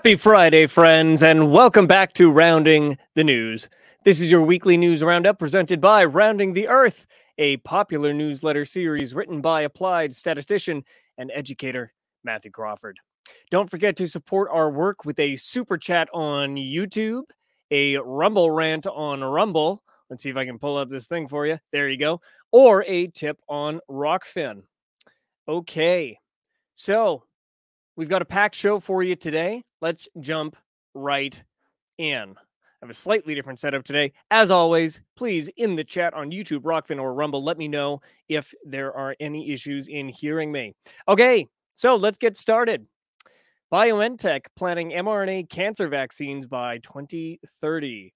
Happy Friday, friends, and welcome back to Rounding the News. This is your weekly news roundup presented by Rounding the Earth, a popular newsletter series written by applied statistician and educator Matthew Crawford. Don't forget to support our work with a super chat on YouTube, a Rumble rant on Rumble. Let's see if I can pull up this thing for you. There you go. Or a tip on Rokfin. Okay. So we've got a packed show for you today. Let's jump right in. I have a slightly different setup today. As always, please in the chat on YouTube, Rokfin, or Rumble, let me know if there are any issues in hearing me. Okay, so let's get started. BioNTech planning mRNA cancer vaccines by 2030.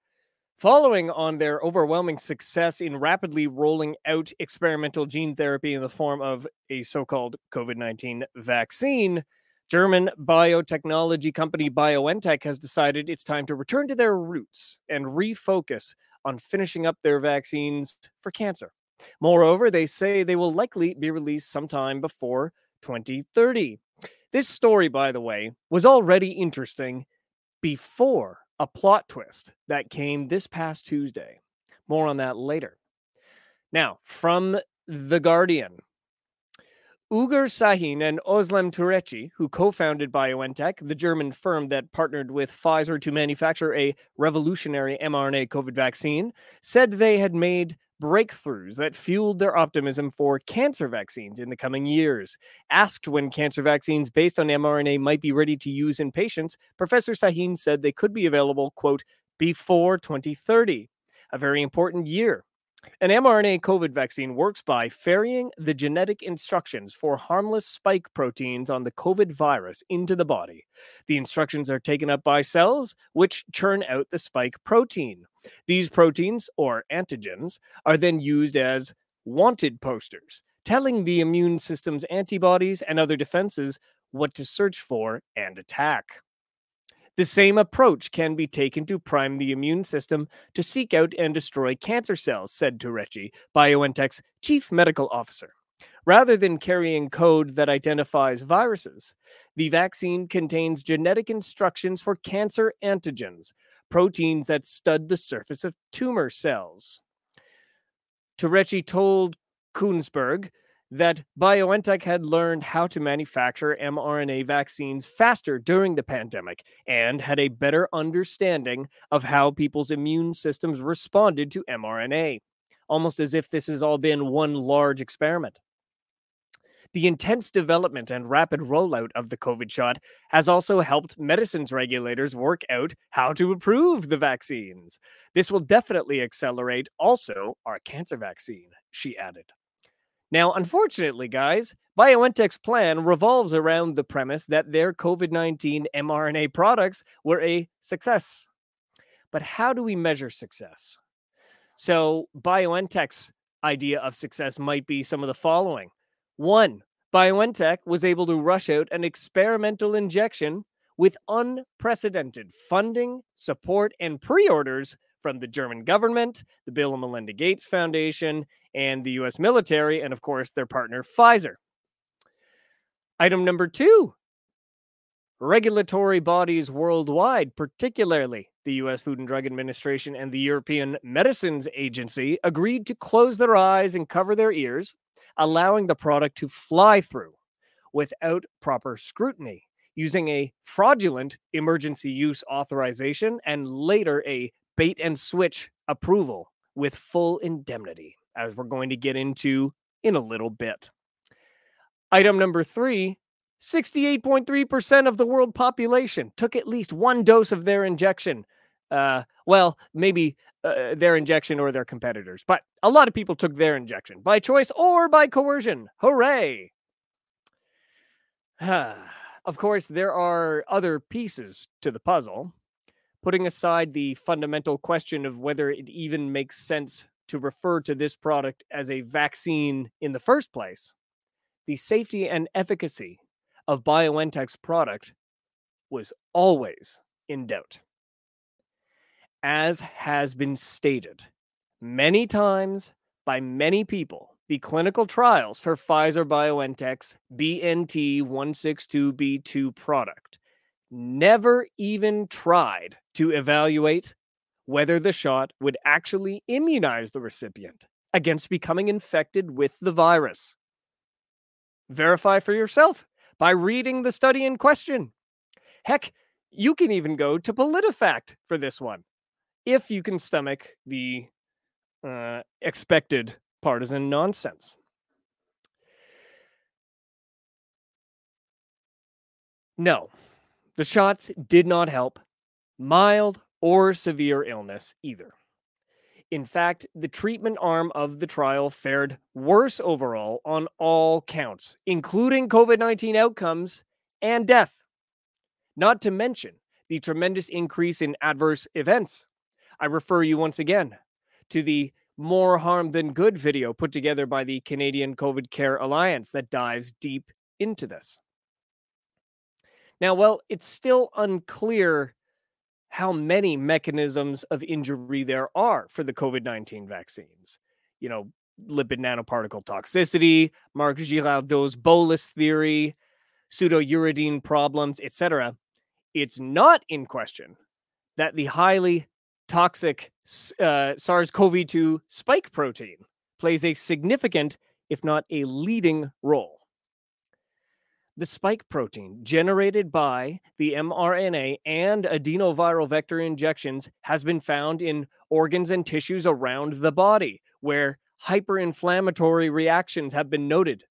Following on their overwhelming success in rapidly rolling out experimental gene therapy in the form of a so called COVID 19 vaccine, German biotechnology company BioNTech has decided it's time to return to their roots and refocus on finishing up their vaccines for cancer. Moreover, they say they will likely be released sometime before 2030. This story, by the way, was already interesting before a plot twist that came this past Tuesday. More on that later. Now, from The Guardian, Ugur Sahin and Özlem Türeci, who co founded BioNTech, the German firm that partnered with Pfizer to manufacture a revolutionary mRNA COVID vaccine, said they had made breakthroughs that fueled their optimism for cancer vaccines in the coming years. Asked when cancer vaccines based on mRNA might be ready to use in patients, Professor Sahin said they could be available, quote, before 2030, a very important year an mRNA COVID vaccine works by ferrying the genetic instructions for harmless spike proteins on the COVID virus into the body. The instructions are taken up by cells, which churn out the spike protein. These proteins, or antigens, are then used as wanted posters, telling the immune system's antibodies and other defenses what to search for and attack. The same approach can be taken to prime the immune system to seek out and destroy cancer cells, said Türeci, BioNTech's chief medical officer. Rather than carrying code that identifies viruses, the vaccine contains genetic instructions for cancer antigens, proteins that stud the surface of tumor cells. Türeci told Kuenssberg that BioNTech had learned how to manufacture mRNA vaccines faster during the pandemic and had a better understanding of how people's immune systems responded to mRNA, almost as if this has all been one large experiment. The intense development and rapid rollout of the COVID shot has also helped medicines regulators work out how to approve the vaccines. This will definitely accelerate also our cancer vaccine, she added. Now, unfortunately, guys, BioNTech's plan revolves around the premise that their COVID 19 mRNA products were a success. But how do we measure success? So, BioNTech's idea of success might be some of the following. One, BioNTech was able to rush out an experimental injection with unprecedented funding, support, and pre orders from the German government, the Bill and Melinda Gates Foundation, and the US military, and of course, their partner Pfizer. Item number two regulatory bodies worldwide, particularly the US Food and Drug Administration and the European Medicines Agency, agreed to close their eyes and cover their ears, allowing the product to fly through without proper scrutiny, using a fraudulent emergency use authorization and later a bait and switch approval with full indemnity as we're going to get into in a little bit. Item number three 68.3% of the world population took at least one dose of their injection. Uh, well, maybe uh, their injection or their competitors, but a lot of people took their injection by choice or by coercion. Hooray! of course, there are other pieces to the puzzle. Putting aside the fundamental question of whether it even makes sense to refer to this product as a vaccine in the first place, the safety and efficacy of BioNTech's product was always in doubt. As has been stated many times by many people, the clinical trials for Pfizer BioNTech's BNT 162b2 product never even tried to evaluate whether the shot would actually immunize the recipient against becoming infected with the virus. Verify for yourself by reading the study in question. Heck, you can even go to PolitiFact for this one if you can stomach the uh, expected partisan nonsense. No, the shots did not help mild or severe illness either. In fact, the treatment arm of the trial fared worse overall on all counts, including COVID 19 outcomes and death. Not to mention the tremendous increase in adverse events. I refer you once again to the more harm than good video put together by the Canadian COVID Care Alliance that dives deep into this. Now, well, it's still unclear how many mechanisms of injury there are for the COVID 19 vaccines. You know, lipid nanoparticle toxicity, Marc Girardot's bolus theory, pseudouridine problems, etc. It's not in question that the highly toxic uh, SARS CoV 2 spike protein plays a significant, if not a leading role the spike protein generated by the mRNA and adenoviral vector injections has been found in organs and tissues around the body where hyperinflammatory reactions have been noted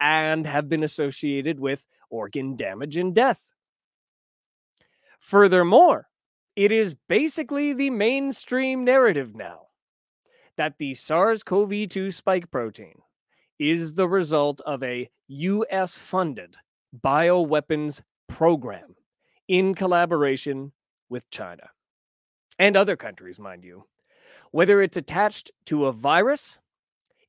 and have been associated with organ damage and death. Furthermore, it is basically the mainstream narrative now that the SARS CoV 2 spike protein is the result of a US funded bioweapons program in collaboration with China and other countries, mind you. Whether it's attached to a virus,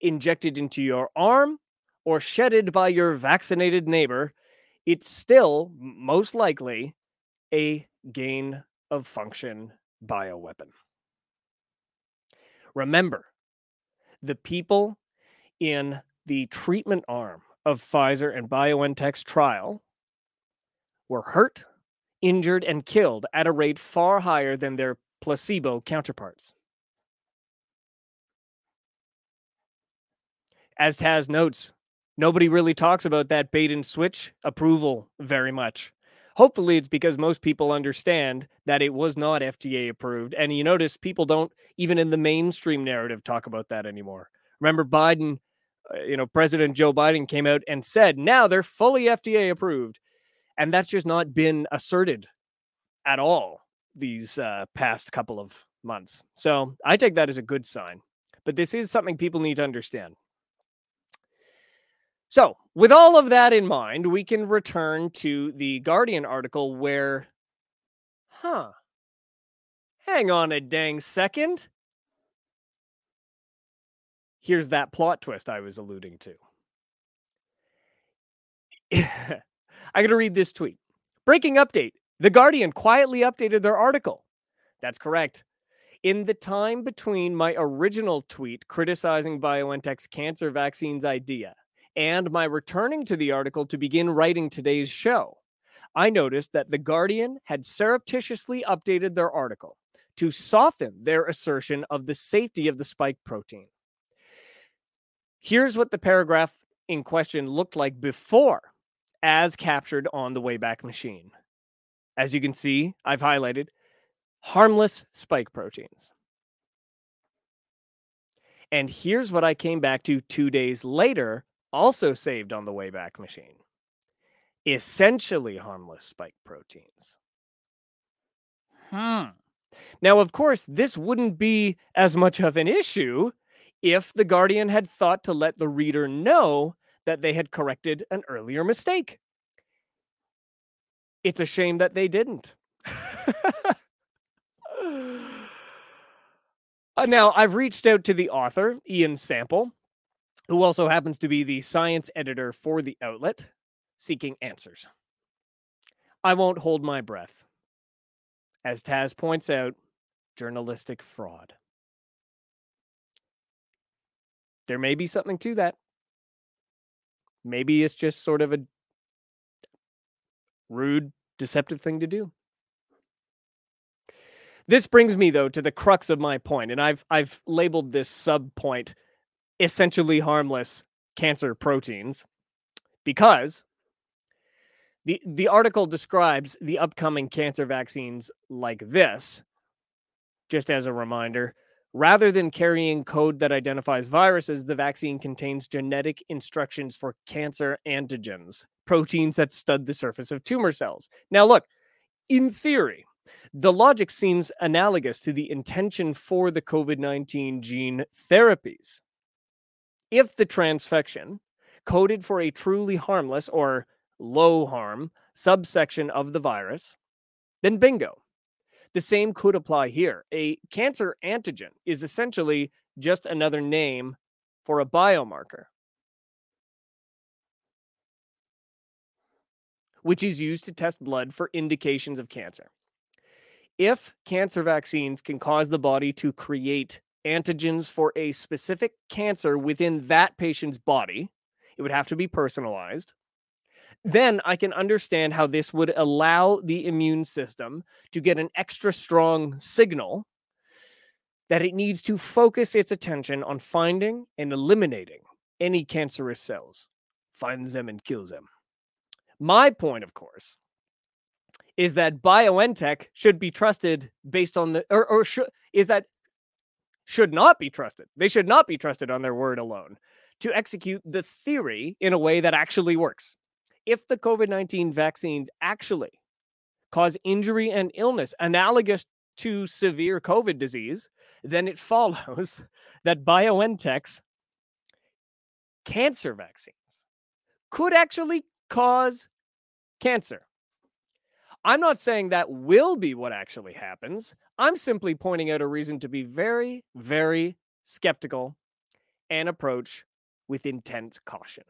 injected into your arm, or shedded by your vaccinated neighbor, it's still most likely a gain of function bioweapon. Remember, the people in the treatment arm of Pfizer and BioNTech's trial were hurt, injured, and killed at a rate far higher than their placebo counterparts. As Taz notes, nobody really talks about that bait and switch approval very much. Hopefully, it's because most people understand that it was not FDA approved. And you notice people don't, even in the mainstream narrative, talk about that anymore. Remember, Biden you know, President Joe Biden came out and said now they're fully FDA approved. And that's just not been asserted at all these uh, past couple of months. So I take that as a good sign. But this is something people need to understand. So, with all of that in mind, we can return to the Guardian article where, huh, hang on a dang second here's that plot twist I was alluding to. I'm going to read this tweet. Breaking update The Guardian quietly updated their article. That's correct. In the time between my original tweet criticizing BioNTech's cancer vaccines idea and my returning to the article to begin writing today's show, I noticed that The Guardian had surreptitiously updated their article to soften their assertion of the safety of the spike protein. Here's what the paragraph in question looked like before, as captured on the Wayback Machine. As you can see, I've highlighted harmless spike proteins. And here's what I came back to two days later, also saved on the Wayback Machine essentially harmless spike proteins. Hmm. Now, of course, this wouldn't be as much of an issue if the Guardian had thought to let the reader know that they had corrected an earlier mistake. It's a shame that they didn't. uh, now, I've reached out to the author, Ian Sample, who also happens to be the science editor for the outlet, seeking answers. I won't hold my breath. As Taz points out, journalistic fraud. There may be something to that. Maybe it's just sort of a rude deceptive thing to do. This brings me though to the crux of my point, and I've I've labeled this sub point essentially harmless cancer proteins because the the article describes the upcoming cancer vaccines like this just as a reminder rather than carrying code that identifies viruses the vaccine contains genetic instructions for cancer antigens proteins that stud the surface of tumor cells now look in theory the logic seems analogous to the intention for the COVID 19 gene therapies. If the transfection coded for a truly harmless or low harm subsection of the virus, then bingo. The same could apply here. A cancer antigen is essentially just another name for a biomarker, which is used to test blood for indications of cancer if cancer vaccines can cause the body to create antigens for a specific cancer within that patient's body, it would have to be personalized. Then I can understand how this would allow the immune system to get an extra strong signal that it needs to focus its attention on finding and eliminating any cancerous cells, finds them and kills them. My point, of course, is that BioNTech should be trusted based on the or, or should is that should not be trusted. They should not be trusted on their word alone to execute the theory in a way that actually works. If the COVID 19 vaccines actually cause injury and illness analogous to severe COVID disease, then it follows that BioNTech's cancer vaccines could actually cause cancer. I'm not saying that will be what actually happens. I'm simply pointing out a reason to be very, very skeptical and approach with intense caution.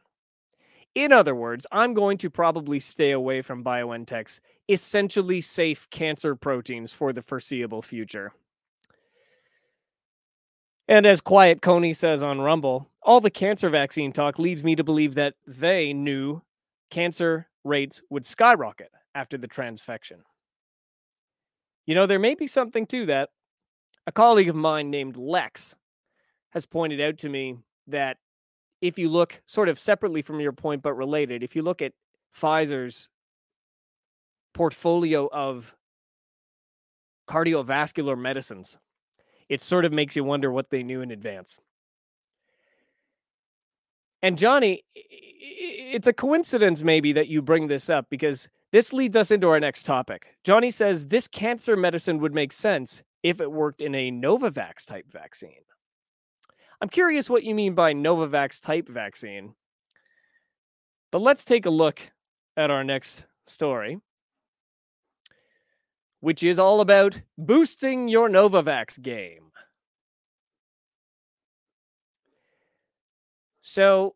In other words, I'm going to probably stay away from BioNTech's essentially safe cancer proteins for the foreseeable future. And as Quiet Coney says on Rumble, all the cancer vaccine talk leads me to believe that they knew cancer rates would skyrocket after the transfection. You know, there may be something to that. A colleague of mine named Lex has pointed out to me that if you look sort of separately from your point, but related, if you look at Pfizer's portfolio of cardiovascular medicines, it sort of makes you wonder what they knew in advance. And Johnny, it's a coincidence maybe that you bring this up because this leads us into our next topic. Johnny says this cancer medicine would make sense if it worked in a Novavax type vaccine. I'm curious what you mean by Novavax type vaccine. But let's take a look at our next story, which is all about boosting your Novavax game. So,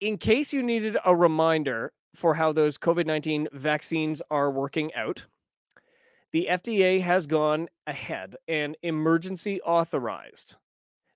in case you needed a reminder for how those COVID 19 vaccines are working out, the FDA has gone ahead and emergency authorized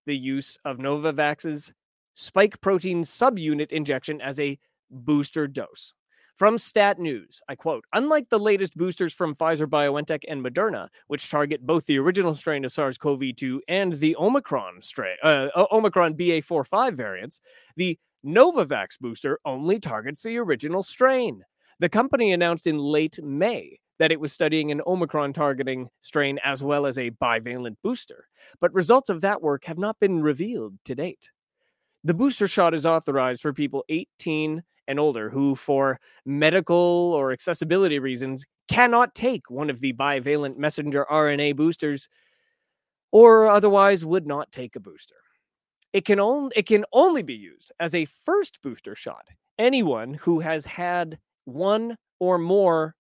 the use of Novavax's spike protein subunit injection as a booster dose. From Stat News, I quote Unlike the latest boosters from Pfizer, BioNTech, and Moderna, which target both the original strain of SARS CoV 2 and the Omicron strain, uh, Omicron BA45 variants, the Novavax booster only targets the original strain. The company announced in late May that it was studying an Omicron targeting strain as well as a bivalent booster, but results of that work have not been revealed to date. The booster shot is authorized for people 18 and older who, for medical or accessibility reasons, cannot take one of the bivalent messenger RNA boosters or otherwise would not take a booster. It can only it can only be used as a first booster shot. Anyone who has had one or more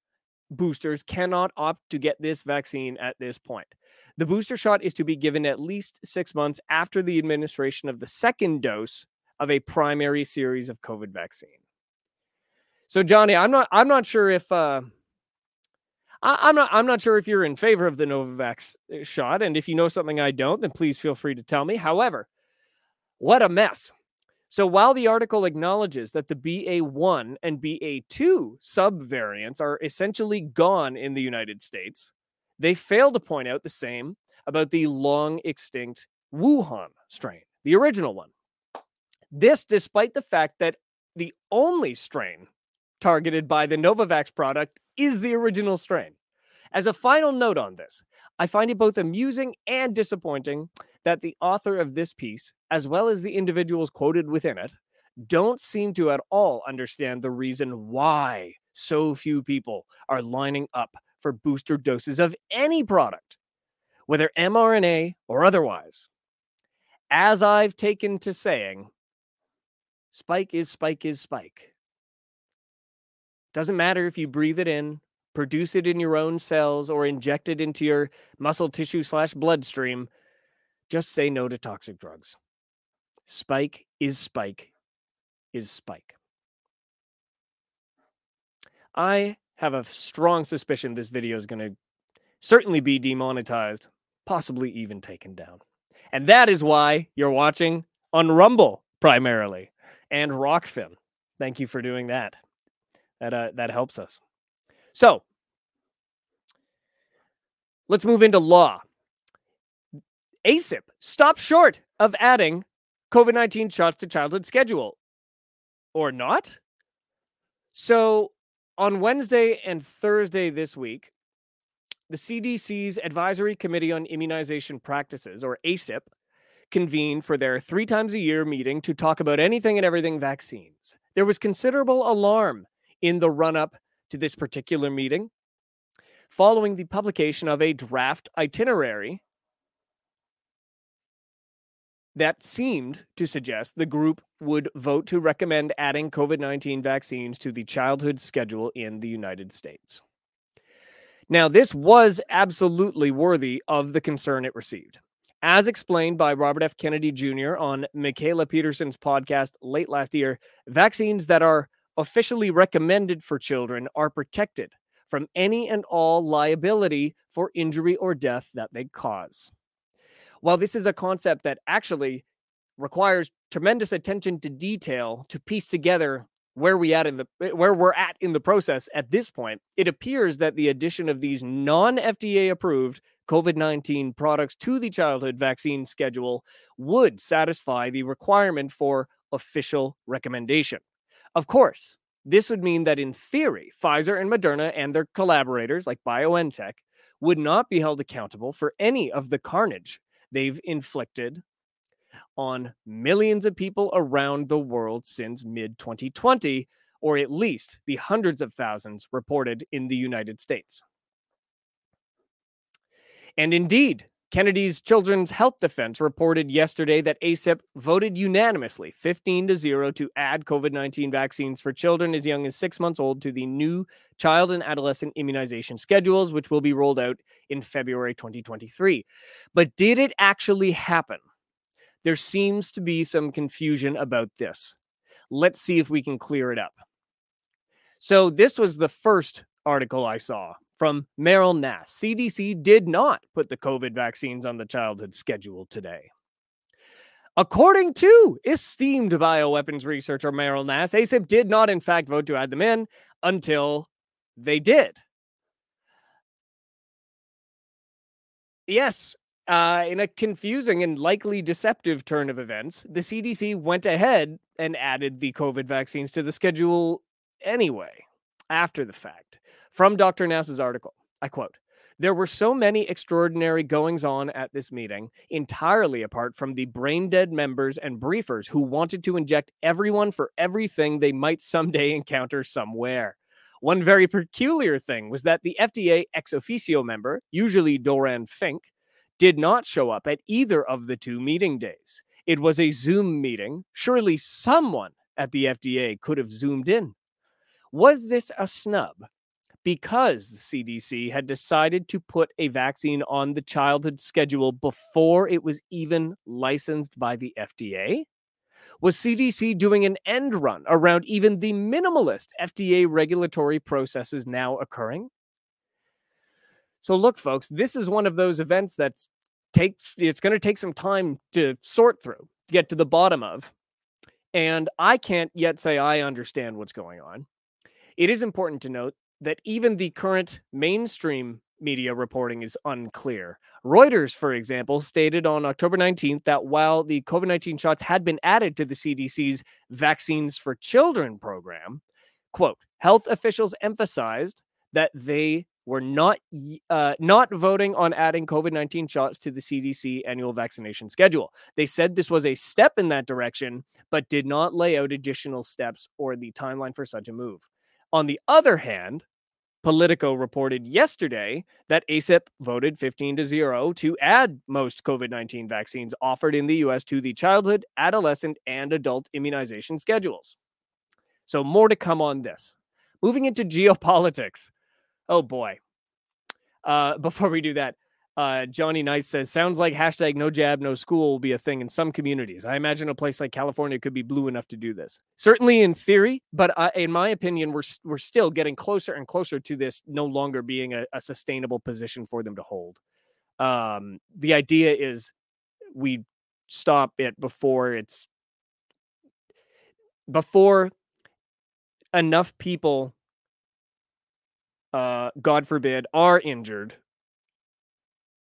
boosters cannot opt to get this vaccine at this point. The booster shot is to be given at least 6 months after the administration of the second dose of a primary series of COVID vaccine. So Johnny, I'm not I'm not sure if uh I, am not I'm not sure if you're in favor of the Novavax uh, shot, and if you know something I don't, then please feel free to tell me. However, what a mess. So while the article acknowledges that the BA1 and BA2 subvariants are essentially gone in the United States, they fail to point out the same about the long extinct Wuhan strain, the original one. This despite the fact that the only strain targeted by the Novavax product is the original strain. As a final note on this, I find it both amusing and disappointing that the author of this piece, as well as the individuals quoted within it, don't seem to at all understand the reason why so few people are lining up for booster doses of any product, whether mRNA or otherwise. As I've taken to saying, spike is spike is spike. Doesn't matter if you breathe it in, produce it in your own cells, or inject it into your muscle tissue slash bloodstream. Just say no to toxic drugs. Spike is spike is spike. I have a strong suspicion this video is going to certainly be demonetized, possibly even taken down. And that is why you're watching on Rumble primarily and Rokfin. Thank you for doing that. That uh, that helps us. So, let's move into law. ACIP stopped short of adding COVID 19 shots to childhood schedule or not. So, on Wednesday and Thursday this week, the CDC's Advisory Committee on Immunization Practices, or ACIP, convened for their three times a year meeting to talk about anything and everything vaccines. There was considerable alarm in the run up to this particular meeting following the publication of a draft itinerary that seemed to suggest the group would vote to recommend adding COVID 19 vaccines to the childhood schedule in the United States. Now, this was absolutely worthy of the concern it received. As explained by Robert F. Kennedy Jr. on Mikhaila Peterson's podcast late last year, vaccines that are officially recommended for children are protected from any and all liability for injury or death that they cause while this is a concept that actually requires tremendous attention to detail to piece together where we at in the eh, where we're at in the process at this point it appears that the addition of these non-FDA approved COVID-19 products to the childhood vaccine schedule would satisfy the requirement for official recommendation. Of course, this would mean that in theory, Pfizer and Moderna and their collaborators like BioNTech would not be held accountable for any of the carnage they've inflicted on millions of people around the world since mid 2020, or at least the hundreds of thousands reported in the United States. And indeed, Kennedy's Children's Health Defense reported yesterday that ACIP voted unanimously 15 to 0 to add COVID 19 vaccines for children as young as six months old to the new child and adolescent immunization schedules, which will be rolled out in February 2023. But did it actually happen? There seems to be some confusion about this. Let's see if we can clear it up. So, this was the first article I saw from Meryl Nass. CDC did not put the COVID vaccines on the childhood schedule today. According to esteemed bioweapons researcher Meryl Nass, ACIP did not, in fact, vote to add them in until they did. Yes, uh, in a confusing and likely deceptive turn of events, the CDC went ahead and added the COVID vaccines to the schedule anyway, after the fact. From Dr. Nass's article, I quote, there were so many extraordinary goings on at this meeting, entirely apart from the brain dead members and briefers who wanted to inject everyone for everything they might someday encounter somewhere. One very peculiar thing was that the FDA ex officio member, usually Doran Fink, did not show up at either of the two meeting days. It was a Zoom meeting. Surely someone at the FDA could have zoomed in. Was this a snub because the CDC had decided to put a vaccine on the childhood schedule before it was even licensed by the FDA? Was CDC doing an end run around even the minimalist FDA regulatory processes now occurring? So look folks, this is one of those events that's takes it's going to take some time to sort through, to get to the bottom of. And I can't yet say I understand what's going on. It is important to note that even the current mainstream media reporting is unclear. Reuters, for example, stated on October 19th that while the COVID 19 shots had been added to the CDC's Vaccines for Children program, quote, health officials emphasized that they were not uh, not voting on adding COVID-19 shots to the CDC annual vaccination schedule. They said this was a step in that direction, but did not lay out additional steps or the timeline for such a move. On the other hand, Politico reported yesterday that ACIP voted 15 to 0 to add most COVID 19 vaccines offered in the US to the childhood, adolescent, and adult immunization schedules. So, more to come on this. Moving into geopolitics. Oh boy. Uh, before we do that, uh, Johnny Nice says, sounds like hashtag no jab, no school will be a thing in some communities. I imagine a place like California could be blue enough to do this. Certainly in theory, but uh, in my opinion, we're, we're still getting closer and closer to this no longer being a, a sustainable position for them to hold. Um, the idea is we stop it before it's before enough people uh god forbid are injured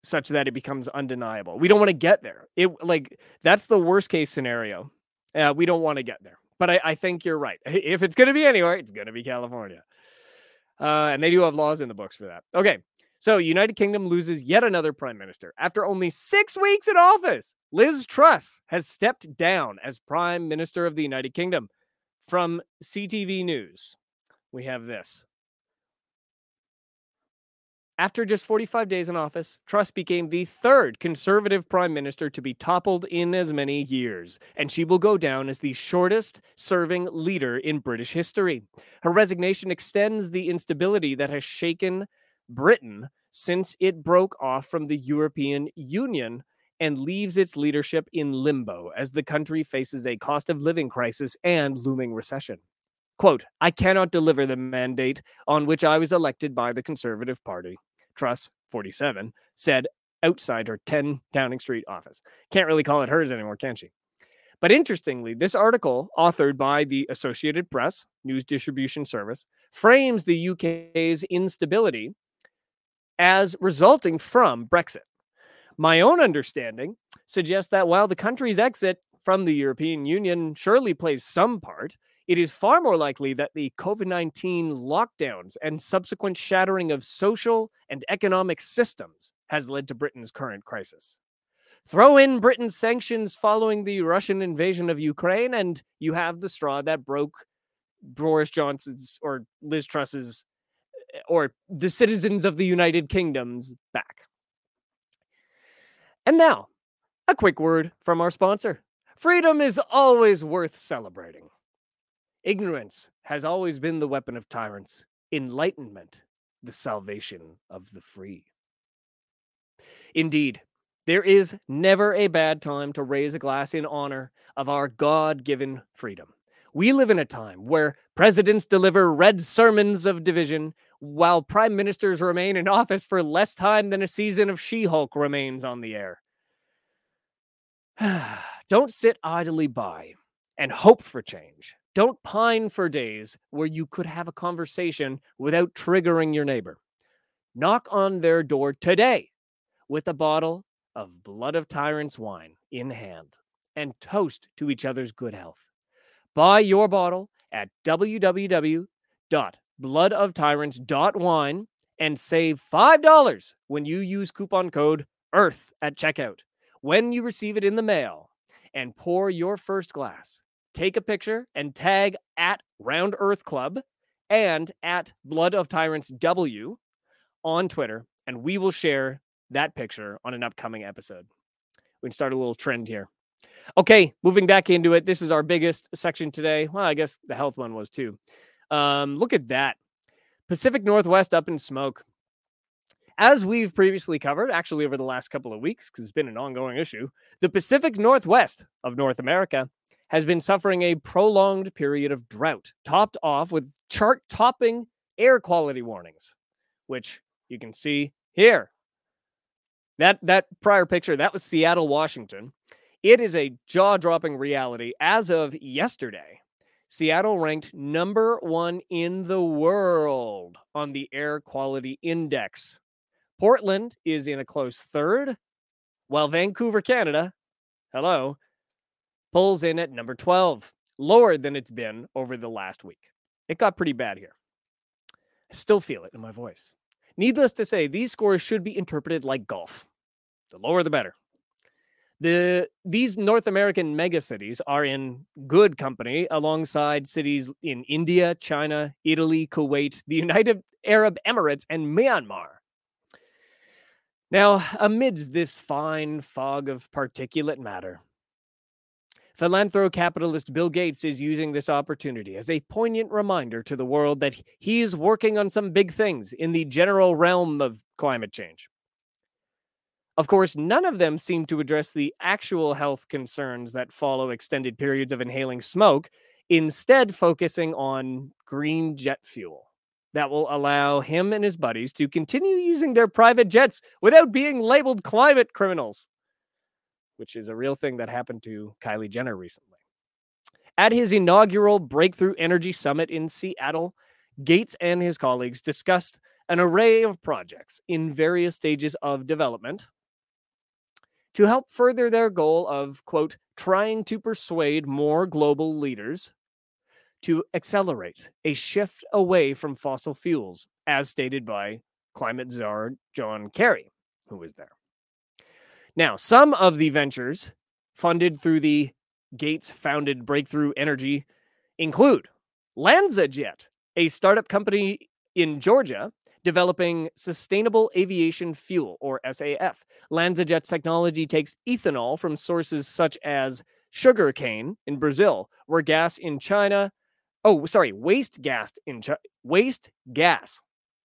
such that it becomes undeniable. We don't want to get there. It like that's the worst case scenario. Uh, we don't want to get there. But I, I think you're right. If it's going to be anywhere, it's going to be California. Uh, and they do have laws in the books for that. Okay. So, United Kingdom loses yet another prime minister. After only six weeks in office, Liz Truss has stepped down as prime minister of the United Kingdom. From CTV News, we have this. After just 45 days in office, Truss became the third conservative prime minister to be toppled in as many years, and she will go down as the shortest serving leader in British history. Her resignation extends the instability that has shaken Britain since it broke off from the European Union and leaves its leadership in limbo as the country faces a cost of living crisis and looming recession. Quote, I cannot deliver the mandate on which I was elected by the Conservative Party. Truss, 47, said outside her 10 Downing Street office. Can't really call it hers anymore, can she? But interestingly, this article, authored by the Associated Press news distribution service, frames the UK's instability as resulting from Brexit. My own understanding suggests that while the country's exit from the European Union surely plays some part, it is far more likely that the COVID 19 lockdowns and subsequent shattering of social and economic systems has led to Britain's current crisis. Throw in Britain's sanctions following the Russian invasion of Ukraine, and you have the straw that broke Boris Johnson's or Liz Truss's eh, or the citizens of the United Kingdom's back. And now, a quick word from our sponsor. Freedom is always worth celebrating. Ignorance has always been the weapon of tyrants, enlightenment, the salvation of the free. Indeed, there is never a bad time to raise a glass in honor of our God given freedom. We live in a time where presidents deliver red sermons of division, while prime ministers remain in office for less time than a season of She Hulk remains on the air. Don't sit idly by and hope for change. Don't pine for days where you could have a conversation without triggering your neighbor. Knock on their door today with a bottle of Blood of Tyrants wine in hand and toast to each other's good health. Buy your bottle at www.bloodoftyrants.wine and save $5 when you use coupon code EARTH at checkout. When you receive it in the mail and pour your first glass, take a picture and tag at Round Earth Club and at Blood of Tyrants W on Twitter, and we will share that picture on an upcoming episode. We can start a little trend here. Okay, moving back into it. This is our biggest section today. Well, I guess the health one was too. Um, look at that. Pacific Northwest up in smoke. As we've previously covered, actually over the last couple of weeks, because it's been an ongoing issue, the Pacific Northwest of North America has been suffering a prolonged period of drought, topped off with chart topping air quality warnings, which you can see here. That that prior picture, that was Seattle, Washington. It is a jaw dropping reality. As of yesterday, Seattle ranked number one in the world on the air quality index. Portland is in a close third, while Vancouver, Canada, hello, pulls in at number 12, lower than it's been over the last week. It got pretty bad here. I still feel it in my voice. Needless to say, these scores should be interpreted like golf. The lower the better. The these North American megacities are in good company alongside cities in India, China, Italy, Kuwait, the United Arab Emirates, and Myanmar. Now, amidst this fine fog of particulate matter, Philanthrocapitalist Bill Gates is using this opportunity as a poignant reminder to the world that he is working on some big things in the general realm of climate change. Of course, none of them seem to address the actual health concerns that follow extended periods of inhaling smoke, instead, focusing on green jet fuel that will allow him and his buddies to continue using their private jets without being labeled climate criminals which is a real thing that happened to Kylie Jenner recently. At his inaugural Breakthrough Energy Summit in Seattle, Gates and his colleagues discussed an array of projects in various stages of development to help further their goal of, quote, trying to persuade more global leaders to accelerate a shift away from fossil fuels, as stated by climate czar John Kerry, who was there. Now, some of the ventures funded through the Gates founded Breakthrough Energy include LanzaJet, a startup company in Georgia developing sustainable aviation fuel or SAF. LanzaJet's technology takes ethanol from sources such as sugarcane in Brazil, where gas in China, oh, sorry, waste gas in China, waste gas.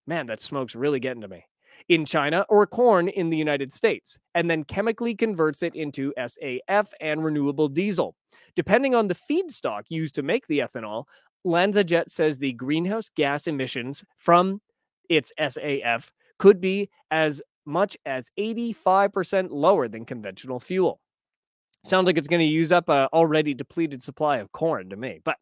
Man, that smoke's really getting to me in China or corn in the United States, and then chemically converts it into SAF and renewable diesel. Depending on the feedstock used to make the ethanol, LanzaJet says the greenhouse gas emissions from its SAF could be as much as 85% lower than conventional fuel. Sounds like it's going to use up an already depleted supply of corn to me, but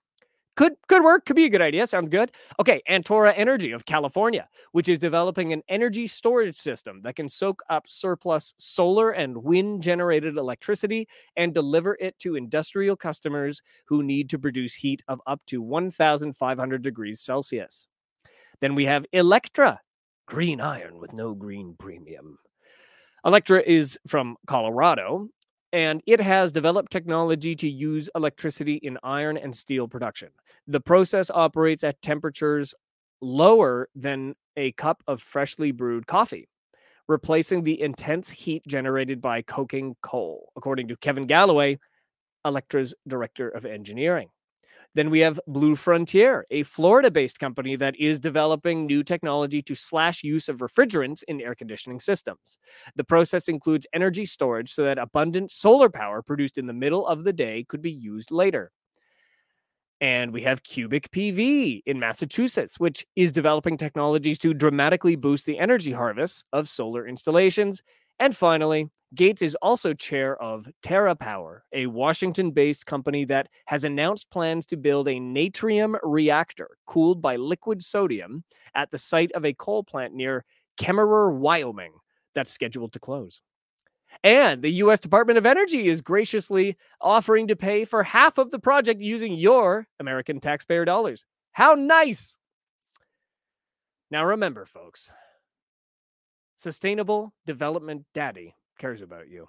could could work, could be a good idea. Sounds good. Okay, Antora Energy of California, which is developing an energy storage system that can soak up surplus solar and wind generated electricity and deliver it to industrial customers who need to produce heat of up to 1500 degrees Celsius. Then we have Electra, green iron with no green premium. Electra is from Colorado and it has developed technology to use electricity in iron and steel production. The process operates at temperatures lower than a cup of freshly brewed coffee, replacing the intense heat generated by coking coal, according to Kevin Galloway, Electra's director of engineering. Then we have Blue Frontier, a Florida based company that is developing new technology to slash use of refrigerants in air conditioning systems. The process includes energy storage so that abundant solar power produced in the middle of the day could be used later. And we have Cubic PV in Massachusetts, which is developing technologies to dramatically boost the energy harvest of solar installations. And finally, Gates is also chair of TerraPower, a Washington based company that has announced plans to build a natrium reactor cooled by liquid sodium at the site of a coal plant near Kemmerer, Wyoming, that's scheduled to close. And the US Department of Energy is graciously offering to pay for half of the project using your American taxpayer dollars. How nice! Now remember, folks, Sustainable Development Daddy cares about you.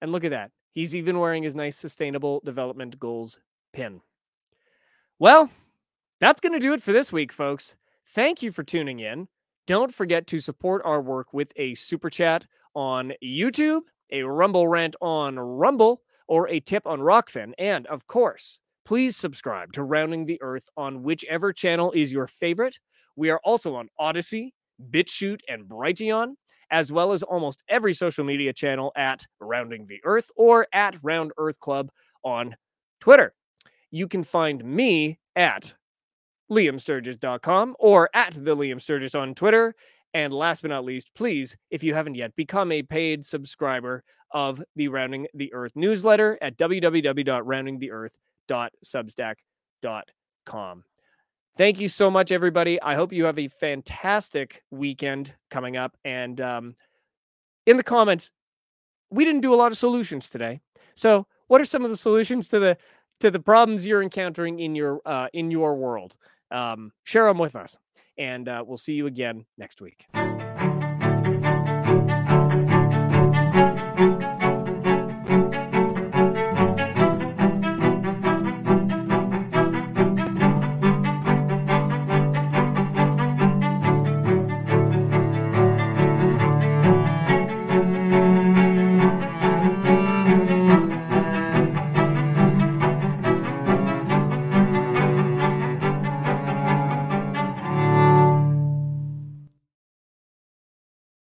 And look at that. He's even wearing his nice Sustainable Development Goals pin. Well, that's going to do it for this week, folks. Thank you for tuning in. Don't forget to support our work with a super chat on YouTube, a Rumble rant on Rumble, or a tip on Rokfin. And of course, please subscribe to Rounding the Earth on whichever channel is your favorite. We are also on Odysee, BitChute, and Brighteon as well as almost every social media channel at Rounding the Earth or at Round Earth Club on Twitter. You can find me at liamsturgess.com or at the Liam Sturgess on Twitter. And last but not least, please, if you haven't yet, become a paid subscriber of the Rounding the Earth newsletter at www.roundingtheearth.substack.com. Thank you so much, everybody. I hope you have a fantastic weekend coming up. And um, in the comments, we didn't do a lot of solutions today. So, what are some of the solutions to the to the problems you're encountering in your uh, in your world? Um, share them with us, and uh, we'll see you again next week.